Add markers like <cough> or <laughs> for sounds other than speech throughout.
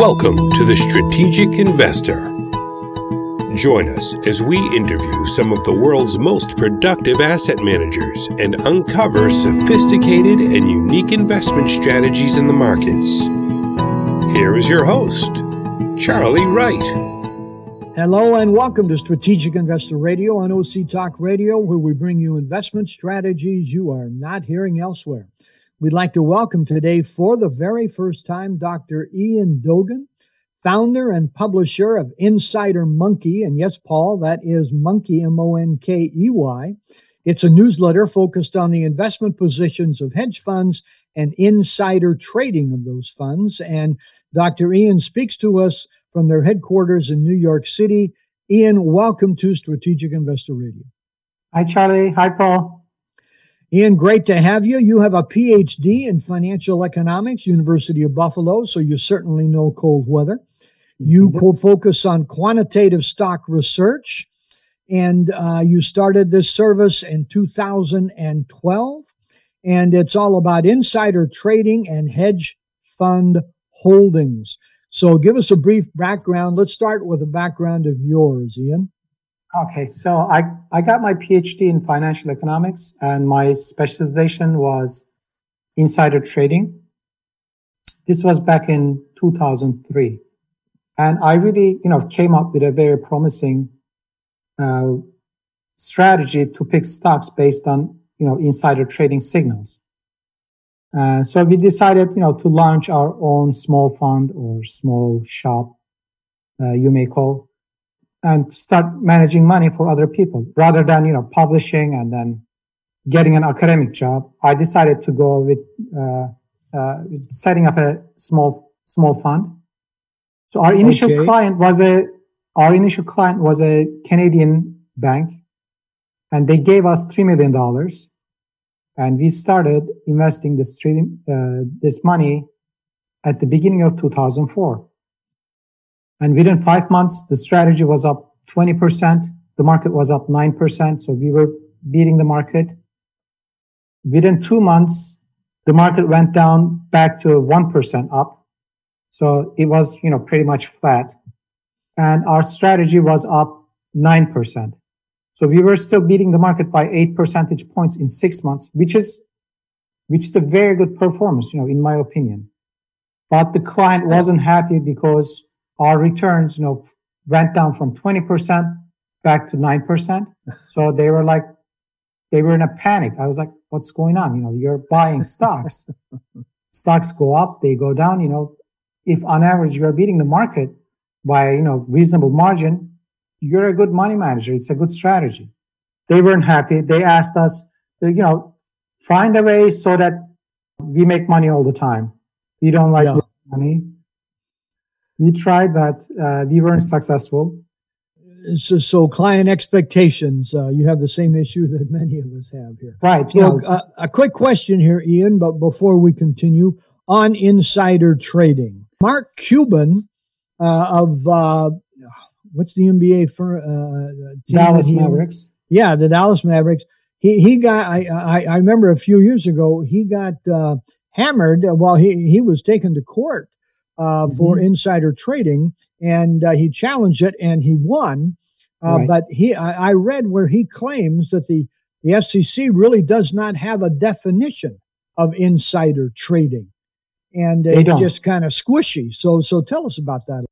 Welcome to the Strategic Investor. Join us as we interview some of the world's most productive asset managers and uncover sophisticated and unique investment strategies in the markets. Here is your host, Charlie Wright. Hello and welcome to Strategic Investor Radio on OC Talk Radio, where we bring you investment strategies you are not hearing elsewhere. We'd like to welcome today, for the very first time, Dr. Ian Dogan, founder and publisher of Insider Monkey. And yes, Paul, that is Monkey, M O N K E Y. It's a newsletter focused on the investment positions of hedge funds and insider trading of those funds. And Dr. Ian speaks to us from their headquarters in New York City. Ian, welcome to Strategic Investor Radio. Hi, Charlie. Hi, Paul. Ian, great to have you. You have a PhD in financial economics, University of Buffalo, so you certainly know cold weather. You focus on quantitative stock research, and uh, you started this service in 2012, and it's all about insider trading and hedge fund holdings. So, give us a brief background. Let's start with a background of yours, Ian. Okay, so I, I got my PhD in financial economics and my specialization was insider trading. This was back in 2003. And I really, you know, came up with a very promising uh, strategy to pick stocks based on, you know, insider trading signals. Uh, so we decided, you know, to launch our own small fund or small shop, uh, you may call, and start managing money for other people rather than you know publishing and then getting an academic job. I decided to go with uh, uh, setting up a small small fund. So our initial okay. client was a our initial client was a canadian bank and they gave us three million dollars and we started investing this uh, this money at the beginning of 2004 and within five months, the strategy was up 20%. The market was up 9%. So we were beating the market. Within two months, the market went down back to 1% up. So it was, you know, pretty much flat. And our strategy was up 9%. So we were still beating the market by eight percentage points in six months, which is, which is a very good performance, you know, in my opinion. But the client wasn't happy because our returns, you know, went down from 20% back to 9%. <laughs> So they were like, they were in a panic. I was like, what's going on? You know, you're buying stocks. <laughs> stocks go up, they go down. You know, if on average you're beating the market by, you know, reasonable margin, you're a good money manager. It's a good strategy. They weren't happy. They asked us, you know, find a way so that we make money all the time. We don't like yeah. money we tried, but uh, we weren't successful. So, so client expectations, uh, you have the same issue that many of us have here. Right. So, uh, a quick question here, Ian, but before we continue on insider trading, Mark Cuban uh, of uh, what's the NBA for uh, Dallas Mavericks? Yeah, the Dallas Mavericks. He he got. I I, I remember a few years ago he got hammered while he he was taken to court uh, mm-hmm. for insider trading, and uh, he challenged it and he won. Uh, right. But he, I, I, read where he claims that the the SEC really does not have a definition of insider trading, and it's just kind of squishy. So, so tell us about that.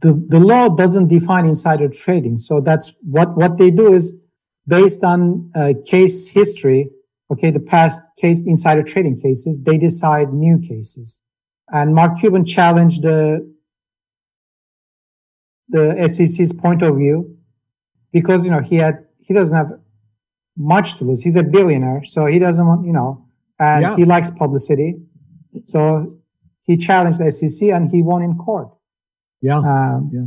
The the law doesn't define insider trading, so that's what what they do is based on uh, case history. Okay, the past case insider trading cases, they decide new cases. And Mark Cuban challenged the, the SEC's point of view because, you know, he had, he doesn't have much to lose. He's a billionaire, so he doesn't want, you know, and yeah. he likes publicity. So he challenged the SEC and he won in court. Yeah. Um, yeah.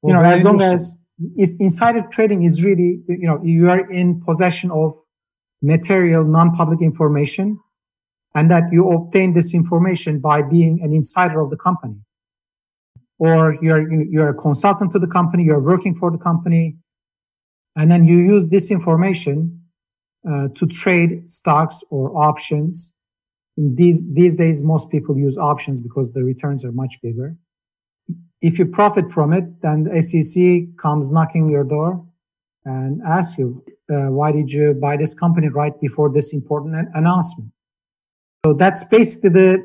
Well, you know, as long as insider trading is really, you know, you are in possession of material, non-public information and that you obtain this information by being an insider of the company. Or you're, you're a consultant to the company, you're working for the company, and then you use this information uh, to trade stocks or options. In these, these days, most people use options because the returns are much bigger. if you profit from it, then the SEC comes knocking your door and asks you, uh, why did you buy this company right before this important announcement? So that's basically the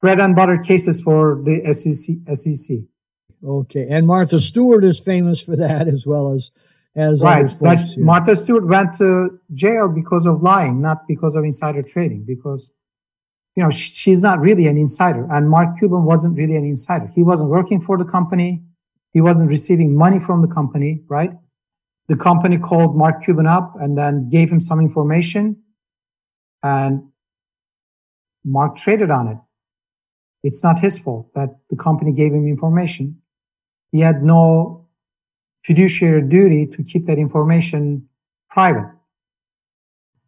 bread and butter cases for the SEC. SEC. Okay, and Martha Stewart is famous for that as well as as right. But Martha Stewart went to jail because of lying, not because of insider trading. Because you know she's not really an insider, and Mark Cuban wasn't really an insider. He wasn't working for the company. He wasn't receiving money from the company, right? The company called Mark Cuban up and then gave him some information, and Mark traded on it. It's not his fault that the company gave him information. He had no fiduciary duty to keep that information private.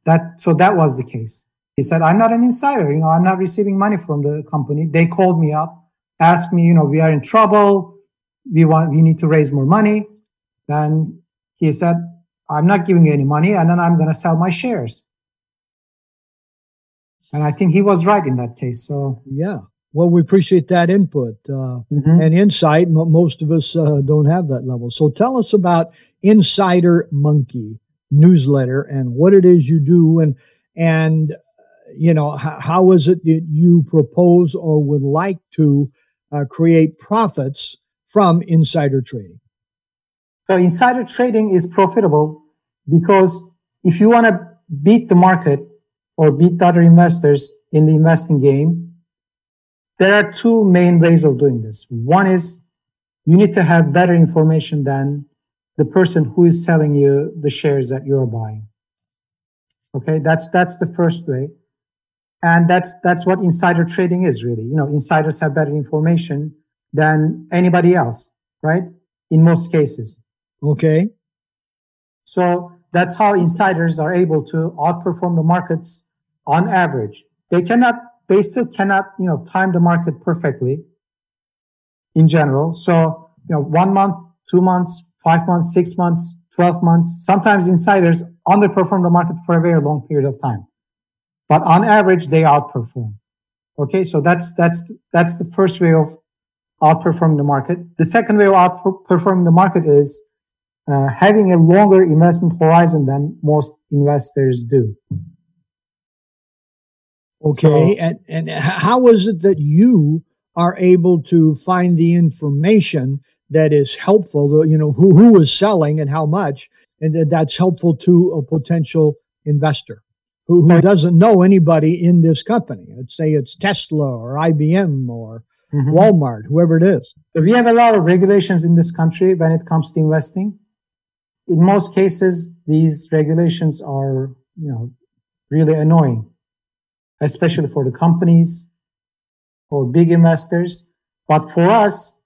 That, so that was the case. He said, I'm not an insider. You know, I'm not receiving money from the company. They called me up, asked me, you know, we are in trouble. We want, we need to raise more money. Then he said, I'm not giving you any money and then I'm going to sell my shares. And I think he was right in that case. So yeah. Well, we appreciate that input uh, mm-hmm. and insight. Most of us uh, don't have that level. So tell us about Insider Monkey newsletter and what it is you do, and and you know how, how is it that you propose or would like to uh, create profits from insider trading. So insider trading is profitable because if you want to beat the market or beat other investors in the investing game, there are two main ways of doing this. One is you need to have better information than the person who is selling you the shares that you're buying. Okay, that's that's the first way. And that's that's what insider trading is really. You know, insiders have better information than anybody else, right? In most cases. Okay. So that's how insiders are able to outperform the markets on average. They cannot they still cannot, you know, time the market perfectly in general. So, you know, one month, two months, five months, six months, 12 months, sometimes insiders underperform the market for a very long period of time. But on average, they outperform. Okay. So that's, that's, that's the first way of outperforming the market. The second way of outperforming the market is uh, having a longer investment horizon than most investors do. Okay. So, and, and how is it that you are able to find the information that is helpful, you know, who, who is selling and how much, and that that's helpful to a potential investor who, who doesn't know anybody in this company. Let's say it's Tesla or IBM or mm-hmm. Walmart, whoever it is. we have a lot of regulations in this country when it comes to investing. In most cases, these regulations are, you know, really annoying especially for the companies or big investors. But for us,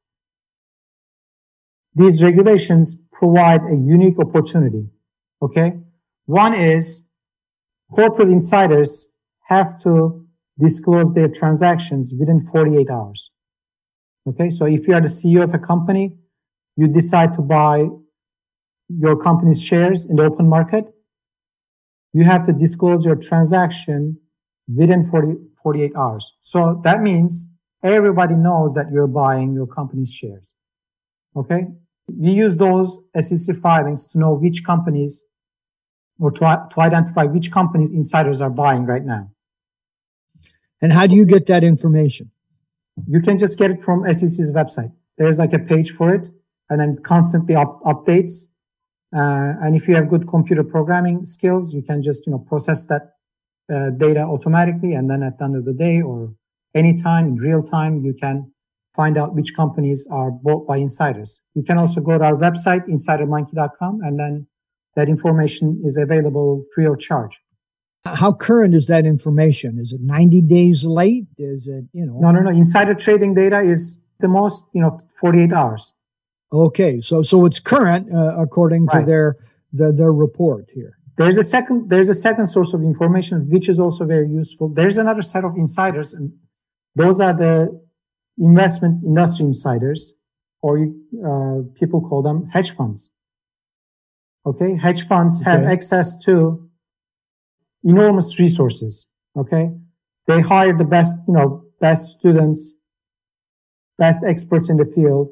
these regulations provide a unique opportunity. Okay. One is corporate insiders have to disclose their transactions within 48 hours. Okay. So if you are the CEO of a company, you decide to buy your company's shares in the open market, you have to disclose your transaction within 40, 48 hours. So that means everybody knows that you're buying your company's shares. Okay. We use those SEC filings to know which companies or to, to identify which companies insiders are buying right now. And how do you get that information? You can just get it from SEC's website. There's like a page for it and then constantly up, updates. Uh, and if you have good computer programming skills, you can just, you know, process that uh, data automatically, and then at the end of the day or anytime in real time, you can find out which companies are bought by insiders. You can also go to our website, insidermonkey.com, and then that information is available free of charge. How current is that information? Is it 90 days late? Is it, you know? No, no, no. Insider trading data is the most, you know, 48 hours. Okay. So, so it's current uh, according right. to their, the, their report here. There's a second, there's a second source of information, which is also very useful. There's another set of insiders, and those are the investment industry insiders, or uh, people call them hedge funds. Okay. Hedge funds okay. have access to enormous resources. Okay. They hire the best, you know, best students best experts in the field.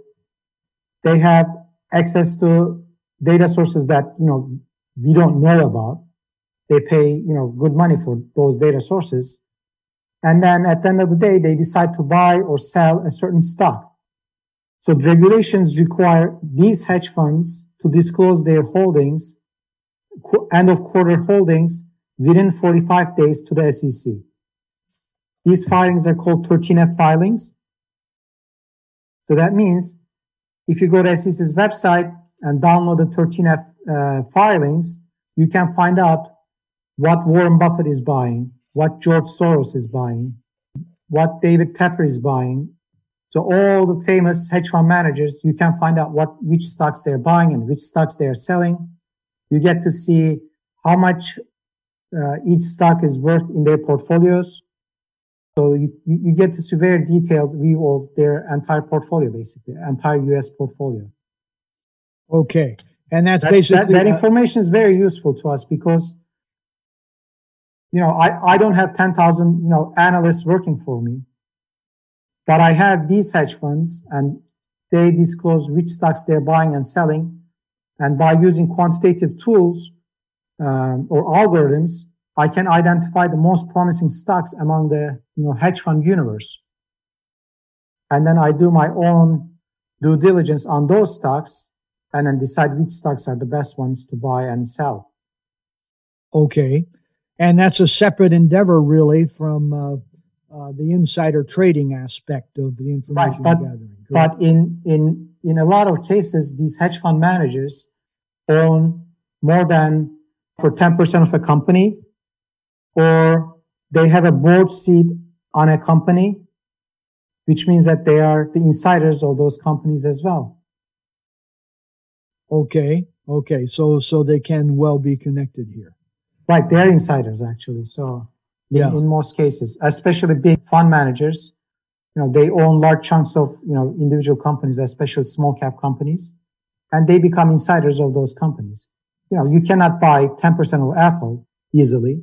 They have access to data sources that, you know, we don't know about. They pay, you know, good money for those data sources. And then at the end of the day, they decide to buy or sell a certain stock. So regulations require these hedge funds to disclose their holdings, end of quarter holdings within 45 days to the SEC. These filings are called 13F filings. So that means if you go to SEC's website and download the 13F uh, filings, you can find out what Warren Buffett is buying, what George Soros is buying, what David Tepper is buying. So all the famous hedge fund managers, you can find out what, which stocks they're buying and which stocks they are selling. You get to see how much uh, each stock is worth in their portfolios. So you, you get to see very detailed view of their entire portfolio, basically, entire U.S. portfolio. Okay, and that's, that's basically that, that information is very useful to us because you know I, I don't have 10,000 you know analysts working for me, but I have these hedge funds and they disclose which stocks they're buying and selling, and by using quantitative tools um, or algorithms, I can identify the most promising stocks among the you know hedge fund universe. And then I do my own due diligence on those stocks and then decide which stocks are the best ones to buy and sell. Okay. And that's a separate endeavor, really, from uh, uh, the insider trading aspect of the information right, but, gathering. Correct? But in, in, in a lot of cases, these hedge fund managers own more than for 10% of a company or they have a board seat on a company, which means that they are the insiders of those companies as well. Okay. Okay. So, so they can well be connected here. Right. They're insiders actually. So in, yeah. in most cases, especially big fund managers, you know, they own large chunks of, you know, individual companies, especially small cap companies, and they become insiders of those companies. You know, you cannot buy 10% of Apple easily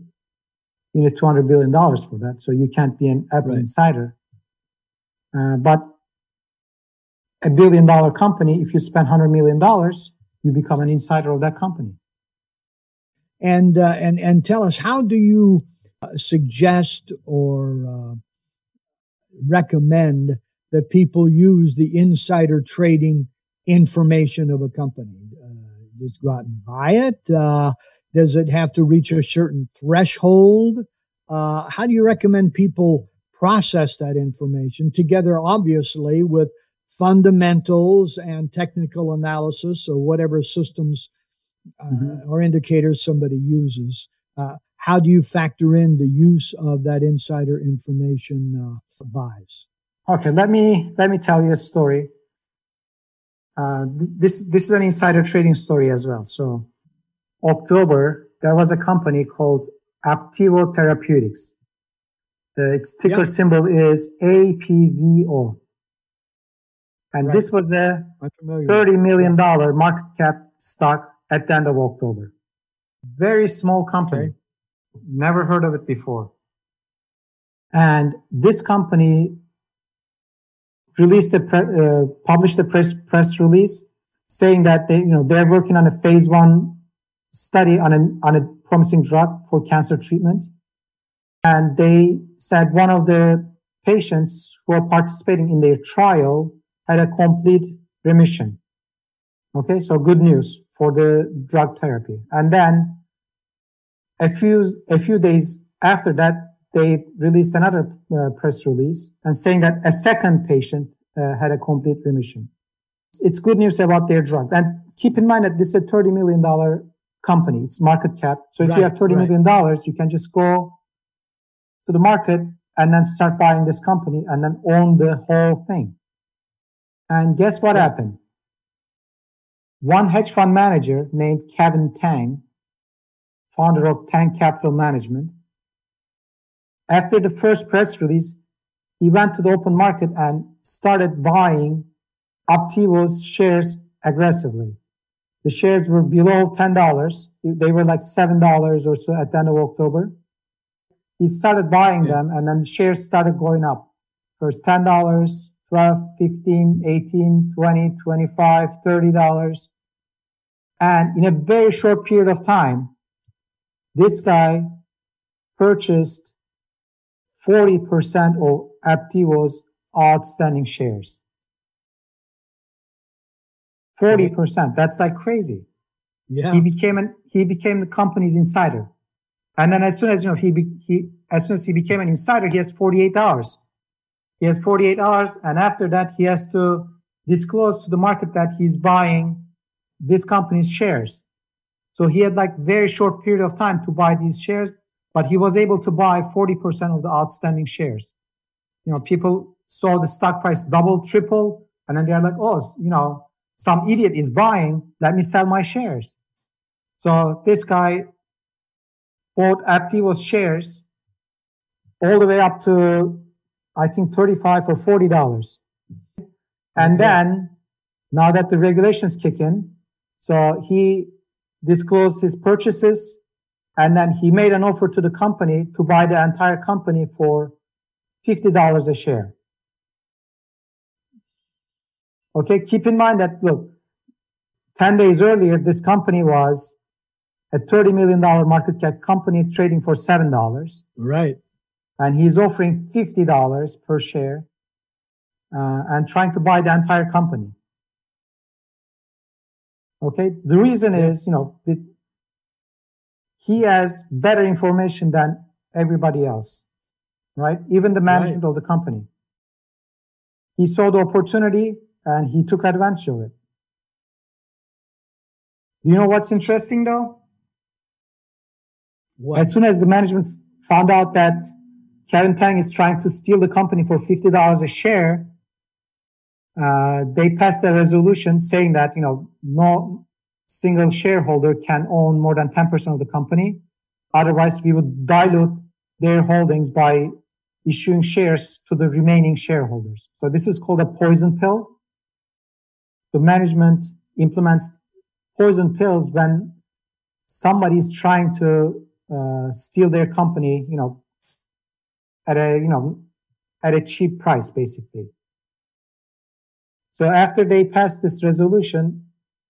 you need $200 billion for that. So you can't be an Apple right. insider. Uh, but a billion dollar company, if you spend $100 million, you become an insider of that company. And, uh, and, and tell us, how do you uh, suggest or uh, recommend that people use the insider trading information of a company? Uh, just go out and buy it? Uh, does it have to reach a certain threshold? Uh, how do you recommend people process that information together, obviously, with fundamentals and technical analysis or whatever systems uh, mm-hmm. or indicators somebody uses? Uh, how do you factor in the use of that insider information uh, buys? Okay, let me let me tell you a story. Uh, this this is an insider trading story as well. So October, there was a company called Aptevo Therapeutics. Its ticker symbol is APVO. And right. this was a $30 million market cap stock at the end of October. Very small company. Okay. Never heard of it before. And this company released a pre- uh, published a press press release saying that they you know they're working on a phase one study on, an, on a promising drug for cancer treatment. And they said one of the patients who are participating in their trial had a complete remission. Okay, so good news for the drug therapy. And then a few a few days after that, they released another uh, press release and saying that a second patient uh, had a complete remission. It's good news about their drug. And keep in mind that this is a $30 million company. It's market cap. So if right, you have thirty right. million dollars, you can just go to the market and then start buying this company and then own the whole thing. And guess what happened? One hedge fund manager named Kevin Tang, founder of Tang Capital Management, after the first press release, he went to the open market and started buying Aptevo's shares aggressively. The shares were below $10. They were like $7 or so at the end of October. He started buying yeah. them and then shares started going up. First $10 to 12, 15, 18, 20, 25, 30 dollars. And in a very short period of time, this guy purchased 40% of Aptevo's outstanding shares. 40%. That's like crazy. Yeah. He became an, he became the company's insider. And then as soon as, you know, he, be, he, as soon as he became an insider, he has 48 hours. He has 48 hours. And after that, he has to disclose to the market that he's buying this company's shares. So he had like very short period of time to buy these shares, but he was able to buy 40% of the outstanding shares. You know, people saw the stock price double, triple, and then they're like, oh, you know, some idiot is buying. Let me sell my shares. So this guy bought Aptevo's shares all the way up to, I think, 35 or $40. And then now that the regulations kick in, so he disclosed his purchases and then he made an offer to the company to buy the entire company for $50 a share. Okay, keep in mind that look, 10 days earlier, this company was a $30 million market cap company trading for $7. Right. And he's offering $50 per share uh, and trying to buy the entire company. Okay. The reason is, you know, that he has better information than everybody else, right? Even the management right. of the company. He saw the opportunity and he took advantage of it. You know what's interesting though? What? As soon as the management found out that Kevin Tang is trying to steal the company for $50 a share, uh, they passed a resolution saying that, you know, no single shareholder can own more than 10% of the company. Otherwise, we would dilute their holdings by issuing shares to the remaining shareholders. So this is called a poison pill. The management implements poison pills when somebody is trying to uh, steal their company, you know, at a, you know, at a cheap price, basically. So after they passed this resolution,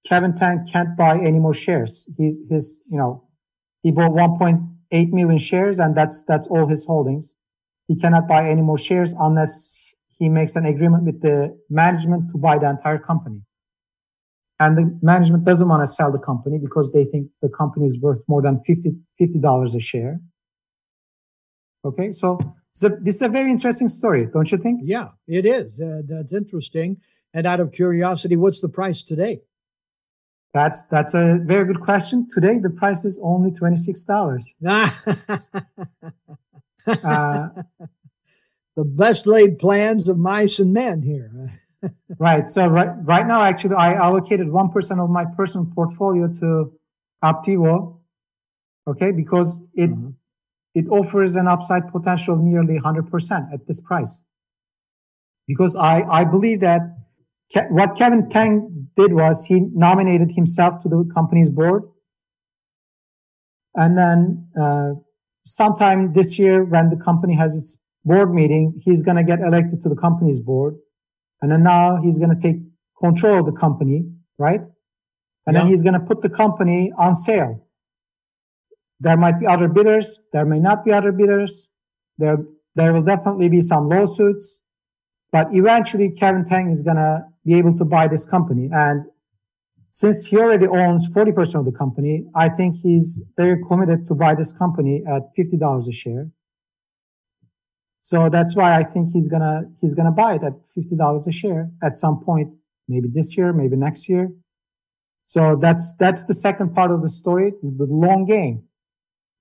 Kevin Tang can't buy any more shares. He's, his, you know, he bought 1.8 million shares and that's, that's all his holdings. He cannot buy any more shares unless he makes an agreement with the management to buy the entire company. And the management doesn't want to sell the company because they think the company is worth more than 50, $50 a share. Okay. So, so this is a very interesting story, don't you think? Yeah, it is. Uh, that's interesting. And out of curiosity, what's the price today? That's that's a very good question. Today the price is only twenty six dollars. <laughs> uh, the best laid plans of mice and men here. <laughs> right. So right right now, actually, I allocated one percent of my personal portfolio to Aptevo. Okay, because it mm-hmm. It offers an upside potential of nearly hundred percent at this price. Because I I believe that Ke- what Kevin Tang did was he nominated himself to the company's board. And then uh, sometime this year, when the company has its board meeting, he's going to get elected to the company's board. And then now he's going to take control of the company, right? And yeah. then he's going to put the company on sale. There might be other bidders. There may not be other bidders. There, there will definitely be some lawsuits. But eventually, Kevin Tang is going to be able to buy this company. And since he already owns 40% of the company, I think he's very committed to buy this company at $50 a share. So that's why I think he's gonna he's gonna buy it at fifty dollars a share at some point, maybe this year, maybe next year. So that's that's the second part of the story, the long game.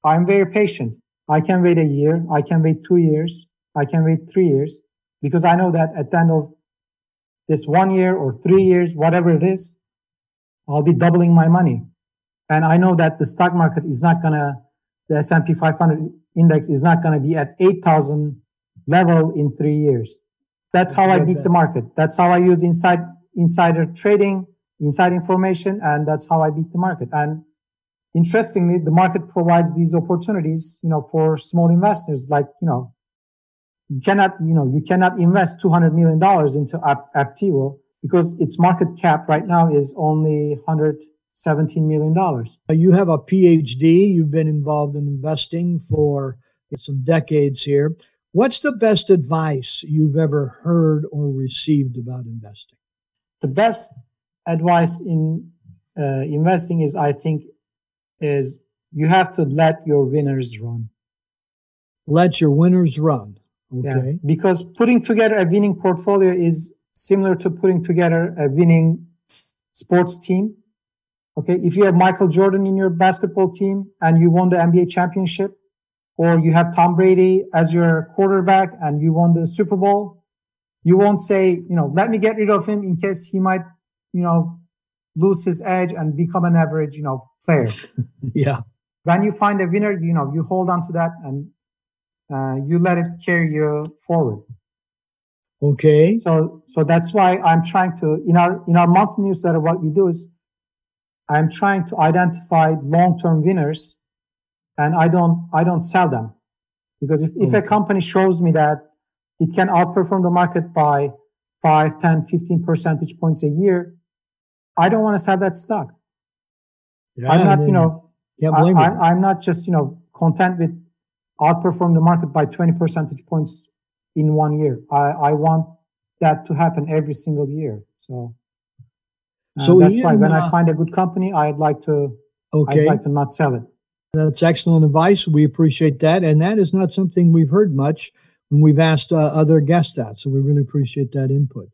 I'm very patient. I can wait a year, I can wait two years, I can wait three years because I know that at the end of this one year or three years, whatever it is, I'll be doubling my money. And I know that the stock market is not gonna, the S&P 500 index is not gonna be at 8,000 level in three years. That's how I beat the market. That's how I use inside, insider trading, inside information, and that's how I beat the market. And interestingly, the market provides these opportunities, you know, for small investors like, you know, you cannot, you know, you cannot invest $200 million into Aptevo because its market cap right now is only 117 million dollars. You have a PhD. You've been involved in investing for some decades here. What's the best advice you've ever heard or received about investing? The best advice in uh, investing is, I think, is you have to let your winners run. Let your winners run. Okay. Yeah, because putting together a winning portfolio is similar to putting together a winning sports team. Okay. If you have Michael Jordan in your basketball team and you won the NBA championship, or you have Tom Brady as your quarterback and you won the Super Bowl, you won't say, you know, let me get rid of him in case he might, you know, lose his edge and become an average, you know, player. <laughs> yeah. When you find a winner, you know, you hold on to that and uh, you let it carry you forward. Okay. So, so that's why I'm trying to, in our, in our monthly newsletter, what we do is I'm trying to identify long-term winners and I don't, I don't sell them because if, if a company shows me that it can outperform the market by 5, 10, 15 percentage points a year, I don't want to sell that stock. Yeah, I'm not, you know, I, am not just, you know, content with outperform the market by 20 percentage points in one year. I, I want that to happen every single year. So, so that's why when uh, I find a good company, I'd like to, okay. I'd like to not sell it. That's excellent advice. We appreciate that. And that is not something we've heard much when we've asked uh, other guests that. So we really appreciate that input.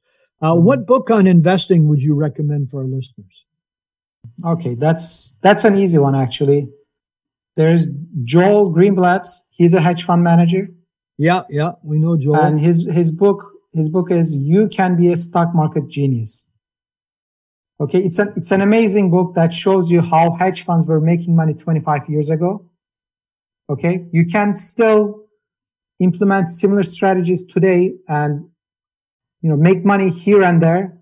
Uh, mm-hmm. What book on investing would you recommend for our listeners? Okay, that's that's an easy one actually. There's Joel Greenblatt's. He's a hedge fund manager. Yeah, yeah, we know Joel. And his his book his book is "You Can Be a Stock Market Genius." Okay, it's an it's an amazing book that shows you how hedge funds were making money 25 years ago. Okay, you can still implement similar strategies today and you know make money here and there.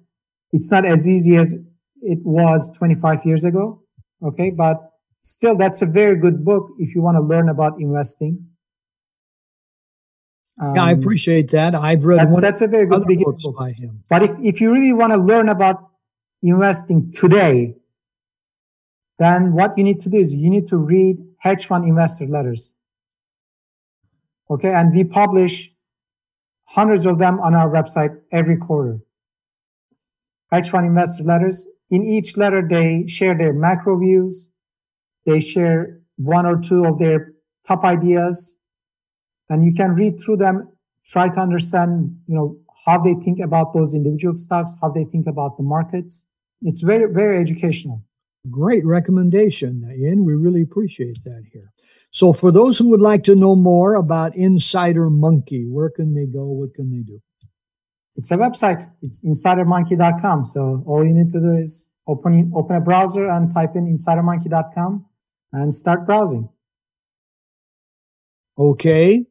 It's not as easy as it was 25 years ago. Okay, but still, that's a very good book if you want to learn about investing. Um, yeah, I appreciate that. I've read that's, that's a very good books book. by him. But if, if you really want to learn about investing today, then what you need to do is you need to read hedge fund investor letters. Okay, and we publish hundreds of them on our website every quarter. Hedge investor letters. In each letter, they share their macro views. They share one or two of their top ideas and you can read through them, try to understand, you know, how they think about those individual stocks, how they think about the markets. It's very, very educational. Great recommendation, Ian. We really appreciate that here. So, for those who would like to know more about Insider Monkey, where can they go? What can they do? It's a website. It's insidermonkey.com. So, all you need to do is open open a browser and type in insidermonkey.com and start browsing. Okay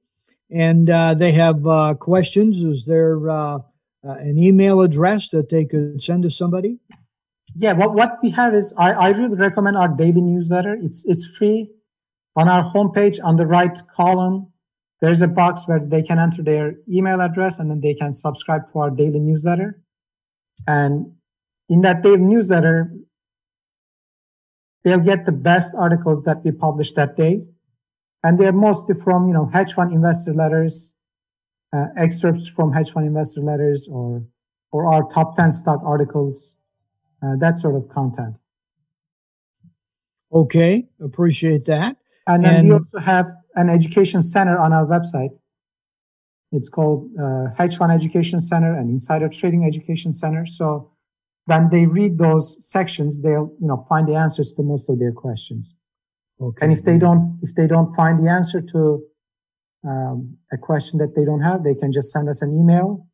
and uh, they have uh, questions. Is there uh, uh, an email address that they could send to somebody? Yeah, what, what we have is I, I really recommend our daily newsletter. It's it's free. On our homepage, on the right column, there's a box where they can enter their email address and then they can subscribe to our daily newsletter. And in that daily newsletter, they'll get the best articles that we publish that day and they're mostly from you know hedge fund investor letters, uh, excerpts from hedge fund investor letters, or or our top ten stock articles, uh, that sort of content. Okay, appreciate that. And then and we also have an education center on our website. It's called uh, Hedge Fund Education Center and Insider Trading Education Center. So when they read those sections, they'll you know find the answers to most of their questions. Okay. And if they don't, if they don't find the answer to um, a question that they don't have, they can just send us an email,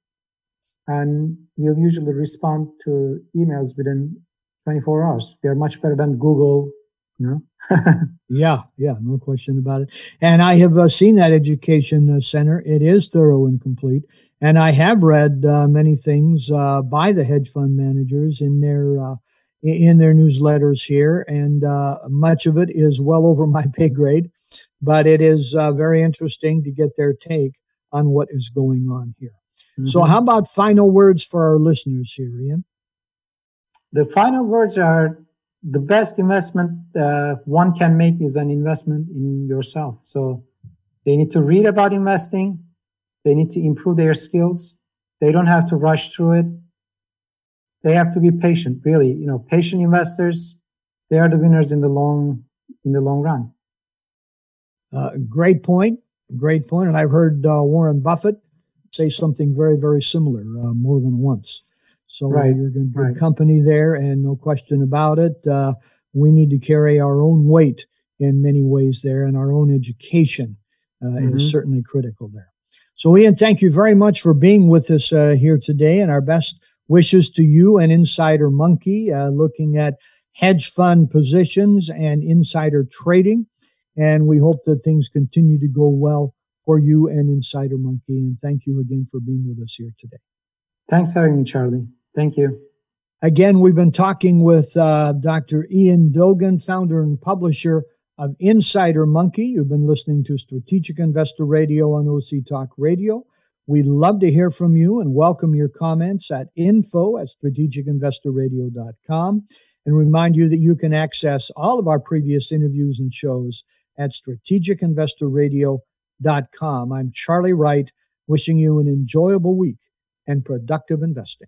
and we'll usually respond to emails within 24 hours. We are much better than Google, you know. <laughs> yeah, yeah, no question about it. And I have uh, seen that education uh, center. It is thorough and complete. And I have read uh, many things uh, by the hedge fund managers in their uh, in their newsletters here, and uh, much of it is well over my <laughs> pay grade, but it is uh, very interesting to get their take on what is going on here. Mm-hmm. So, how about final words for our listeners here, Ian? The final words are the best investment uh, one can make is an investment in yourself. So, they need to read about investing, they need to improve their skills, they don't have to rush through it. They have to be patient, really. You know, patient investors, they are the winners in the long in the long run. Uh, great point. Great point. And I've heard uh, Warren Buffett say something very, very similar uh, more than once. So right. you're good, good right. company there, and no question about it. Uh, we need to carry our own weight in many ways there, and our own education uh, mm-hmm. is certainly critical there. So, Ian, thank you very much for being with us uh, here today, and our best wishes to you and Insider Monkey, looking at hedge fund positions and insider trading. And we hope that things continue to go well for you and Insider Monkey. And thank you again for being with us here today. Thanks for having me, Charlie. Thank you. Again, we've been talking with uh, Dr. Ian Dogan, founder and publisher of Insider Monkey. You've been listening to Strategic Investor Radio on OC Talk Radio. We'd love to hear from you and welcome your comments at info at strategicinvestorradio.com and remind you that you can access all of our previous interviews and shows at strategicinvestorradio.com. I'm Charlie Wright, wishing you an enjoyable week and productive investing.